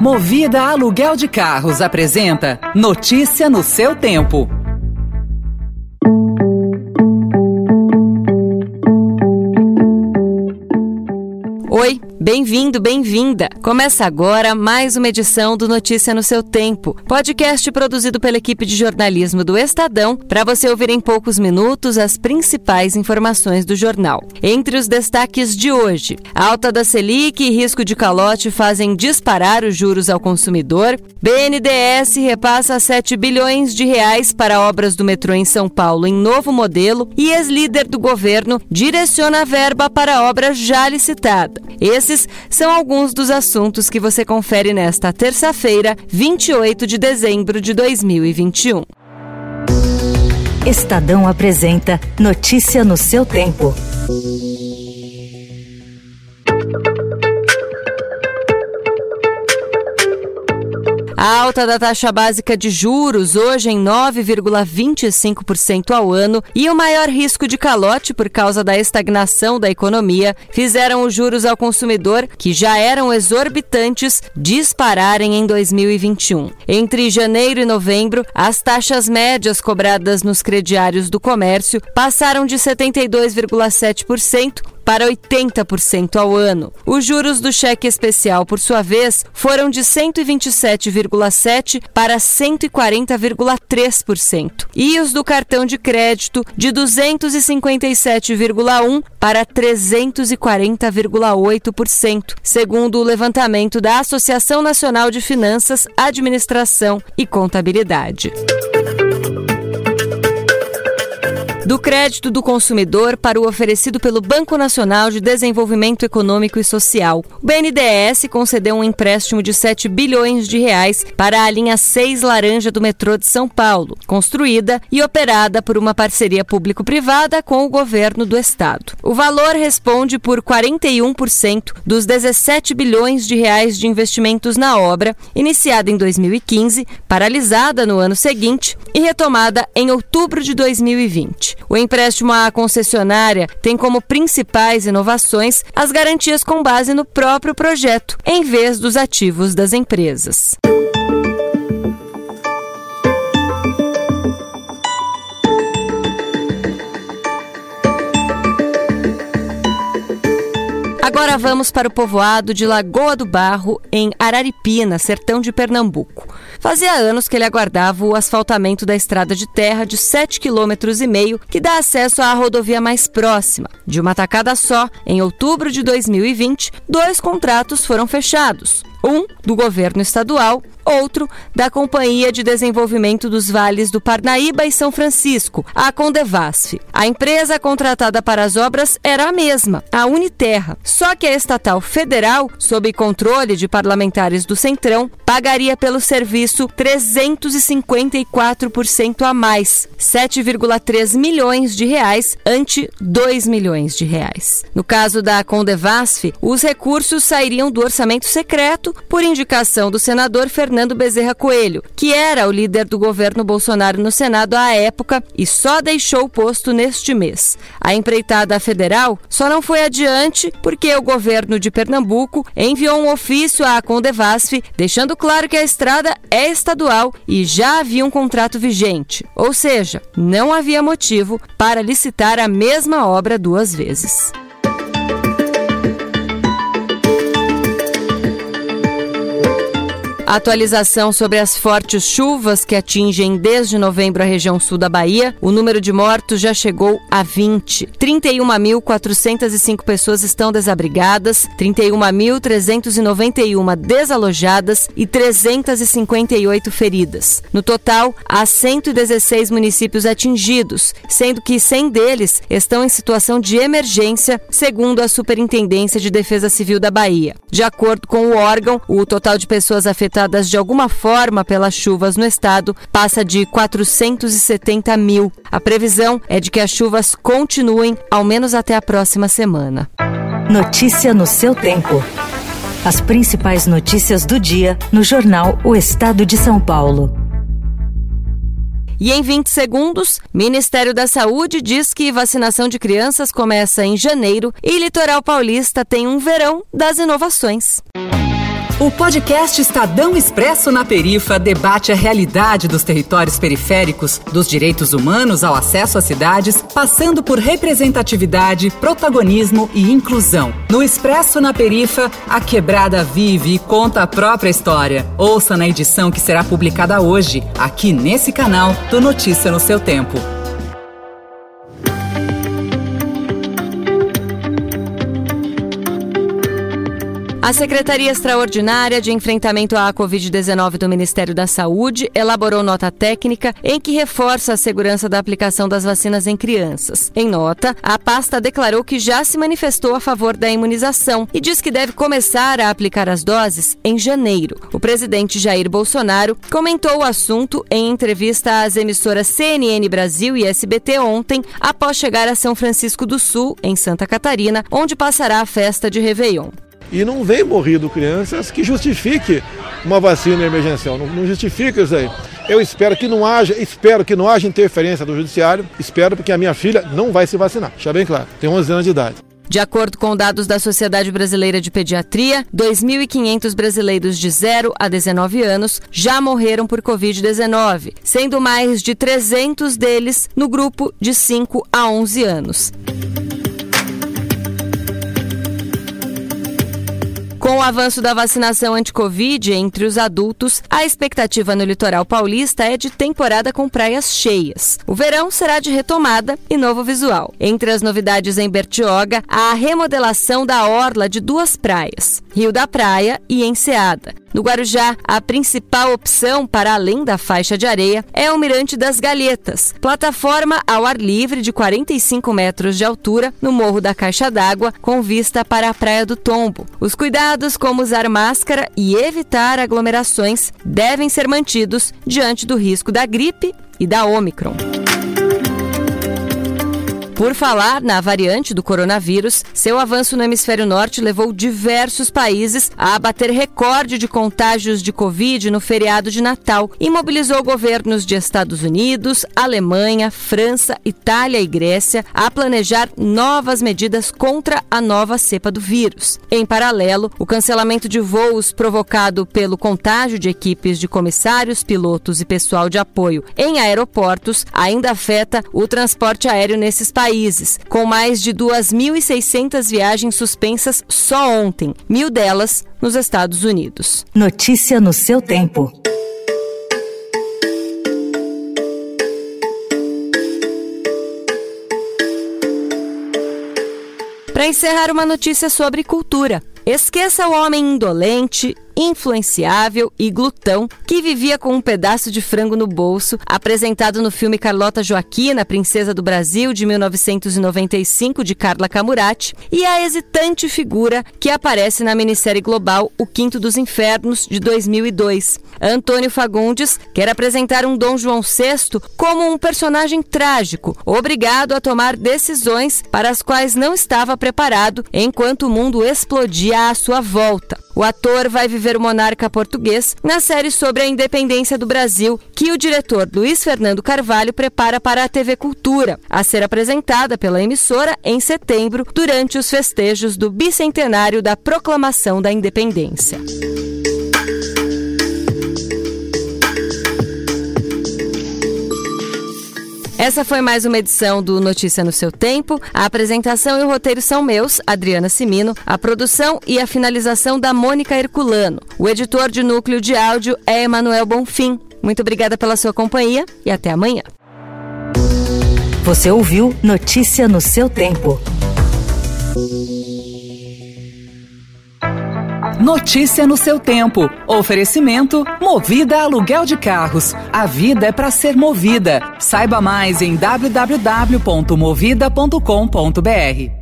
Movida Aluguel de Carros apresenta Notícia no seu tempo. Bem-vindo, bem-vinda. Começa agora mais uma edição do Notícia no seu tempo, podcast produzido pela equipe de jornalismo do Estadão, para você ouvir em poucos minutos as principais informações do jornal. Entre os destaques de hoje, alta da Selic e risco de calote fazem disparar os juros ao consumidor. BNDES repassa 7 bilhões de reais para obras do metrô em São Paulo em novo modelo e ex-líder do governo direciona a verba para a obra já licitada. Esses são alguns dos assuntos que você confere nesta terça-feira, 28 de dezembro de 2021. Estadão apresenta Notícia no seu tempo. A alta da taxa básica de juros, hoje em 9,25% ao ano, e o maior risco de calote por causa da estagnação da economia, fizeram os juros ao consumidor, que já eram exorbitantes, dispararem em 2021. Entre janeiro e novembro, as taxas médias cobradas nos crediários do comércio passaram de 72,7% para 80% ao ano. Os juros do cheque especial, por sua vez, foram de 127,7% para 140,3%. E os do cartão de crédito, de 257,1% para 340,8%, segundo o levantamento da Associação Nacional de Finanças, Administração e Contabilidade do crédito do consumidor para o oferecido pelo Banco Nacional de Desenvolvimento Econômico e Social. O BNDES concedeu um empréstimo de 7 bilhões de reais para a linha 6 laranja do metrô de São Paulo, construída e operada por uma parceria público-privada com o governo do estado. O valor responde por 41% dos 17 bilhões de reais de investimentos na obra, iniciada em 2015, paralisada no ano seguinte e retomada em outubro de 2020. O empréstimo à concessionária tem como principais inovações as garantias com base no próprio projeto, em vez dos ativos das empresas. Agora vamos para o povoado de Lagoa do Barro, em Araripina, sertão de Pernambuco. Fazia anos que ele aguardava o asfaltamento da estrada de terra de 7,5 km que dá acesso à rodovia mais próxima. De uma tacada só, em outubro de 2020, dois contratos foram fechados um do governo estadual, outro da Companhia de Desenvolvimento dos Vales do Parnaíba e São Francisco, a Condevasf. A empresa contratada para as obras era a mesma, a Uniterra, só que a estatal federal, sob controle de parlamentares do Centrão, pagaria pelo serviço 354% a mais, 7,3 milhões de reais ante 2 milhões de reais. No caso da Condevasf, os recursos sairiam do orçamento secreto por indicação do senador Fernando Bezerra Coelho, que era o líder do governo Bolsonaro no Senado à época e só deixou o posto neste mês. A empreitada federal só não foi adiante porque o governo de Pernambuco enviou um ofício à Condevasf deixando claro que a estrada é estadual e já havia um contrato vigente, ou seja, não havia motivo para licitar a mesma obra duas vezes. Atualização sobre as fortes chuvas que atingem desde novembro a região sul da Bahia. O número de mortos já chegou a 20. 31.405 pessoas estão desabrigadas, 31.391 desalojadas e 358 feridas. No total, há 116 municípios atingidos, sendo que 100 deles estão em situação de emergência, segundo a Superintendência de Defesa Civil da Bahia. De acordo com o órgão, o total de pessoas afetadas afetadas de alguma forma pelas chuvas no estado passa de 470 mil. A previsão é de que as chuvas continuem ao menos até a próxima semana. Notícia no seu tempo. As principais notícias do dia no jornal O Estado de São Paulo. E em 20 segundos, Ministério da Saúde diz que vacinação de crianças começa em janeiro e Litoral Paulista tem um verão das inovações. O podcast Estadão Expresso na Perifa debate a realidade dos territórios periféricos, dos direitos humanos ao acesso às cidades, passando por representatividade, protagonismo e inclusão. No Expresso na Perifa, a quebrada vive e conta a própria história. Ouça na edição que será publicada hoje, aqui nesse canal do Notícia no seu Tempo. A Secretaria Extraordinária de Enfrentamento à Covid-19 do Ministério da Saúde elaborou nota técnica em que reforça a segurança da aplicação das vacinas em crianças. Em nota, a pasta declarou que já se manifestou a favor da imunização e diz que deve começar a aplicar as doses em janeiro. O presidente Jair Bolsonaro comentou o assunto em entrevista às emissoras CNN Brasil e SBT ontem, após chegar a São Francisco do Sul, em Santa Catarina, onde passará a festa de Réveillon e não vem morrido crianças que justifique uma vacina emergencial, não, não justifica isso aí. Eu espero que não haja, espero que não haja interferência do judiciário, espero porque a minha filha não vai se vacinar, deixa bem claro, tem 11 anos de idade. De acordo com dados da Sociedade Brasileira de Pediatria, 2.500 brasileiros de 0 a 19 anos já morreram por Covid-19, sendo mais de 300 deles no grupo de 5 a 11 anos. Com o avanço da vacinação anti-Covid entre os adultos, a expectativa no litoral paulista é de temporada com praias cheias. O verão será de retomada e novo visual. Entre as novidades em Bertioga, a remodelação da orla de duas praias, Rio da Praia e Enseada. No Guarujá, a principal opção para além da faixa de areia é o Mirante das Galhetas, plataforma ao ar livre de 45 metros de altura no Morro da Caixa d'Água, com vista para a Praia do Tombo. Os cuidados, como usar máscara e evitar aglomerações, devem ser mantidos diante do risco da gripe e da Omicron. Por falar na variante do coronavírus, seu avanço no hemisfério norte levou diversos países a bater recorde de contágios de Covid no feriado de Natal e mobilizou governos de Estados Unidos, Alemanha, França, Itália e Grécia a planejar novas medidas contra a nova cepa do vírus. Em paralelo, o cancelamento de voos provocado pelo contágio de equipes de comissários, pilotos e pessoal de apoio em aeroportos ainda afeta o transporte aéreo nesses países países, com mais de 2.600 viagens suspensas só ontem, mil delas nos Estados Unidos. Notícia no seu tempo. Para encerrar, uma notícia sobre cultura. Esqueça o homem indolente, influenciável e glutão que vivia com um pedaço de frango no bolso, apresentado no filme Carlota Joaquina, Princesa do Brasil, de 1995, de Carla Camurati, e a hesitante figura que aparece na minissérie global O Quinto dos Infernos, de 2002. Antônio Fagundes quer apresentar um Dom João VI como um personagem trágico, obrigado a tomar decisões para as quais não estava preparado enquanto o mundo explodia à sua volta. O ator vai viver o monarca português na série sobre a independência do Brasil, que o diretor Luiz Fernando Carvalho prepara para a TV Cultura, a ser apresentada pela emissora em setembro, durante os festejos do bicentenário da proclamação da independência. Essa foi mais uma edição do Notícia no seu tempo. A apresentação e o roteiro são meus, Adriana Simino, a produção e a finalização da Mônica Herculano. O editor de núcleo de áudio é Emanuel Bonfim. Muito obrigada pela sua companhia e até amanhã. Você ouviu Notícia no seu tempo. Notícia no seu tempo. Oferecimento Movida Aluguel de Carros. A vida é para ser movida. Saiba mais em www.movida.com.br.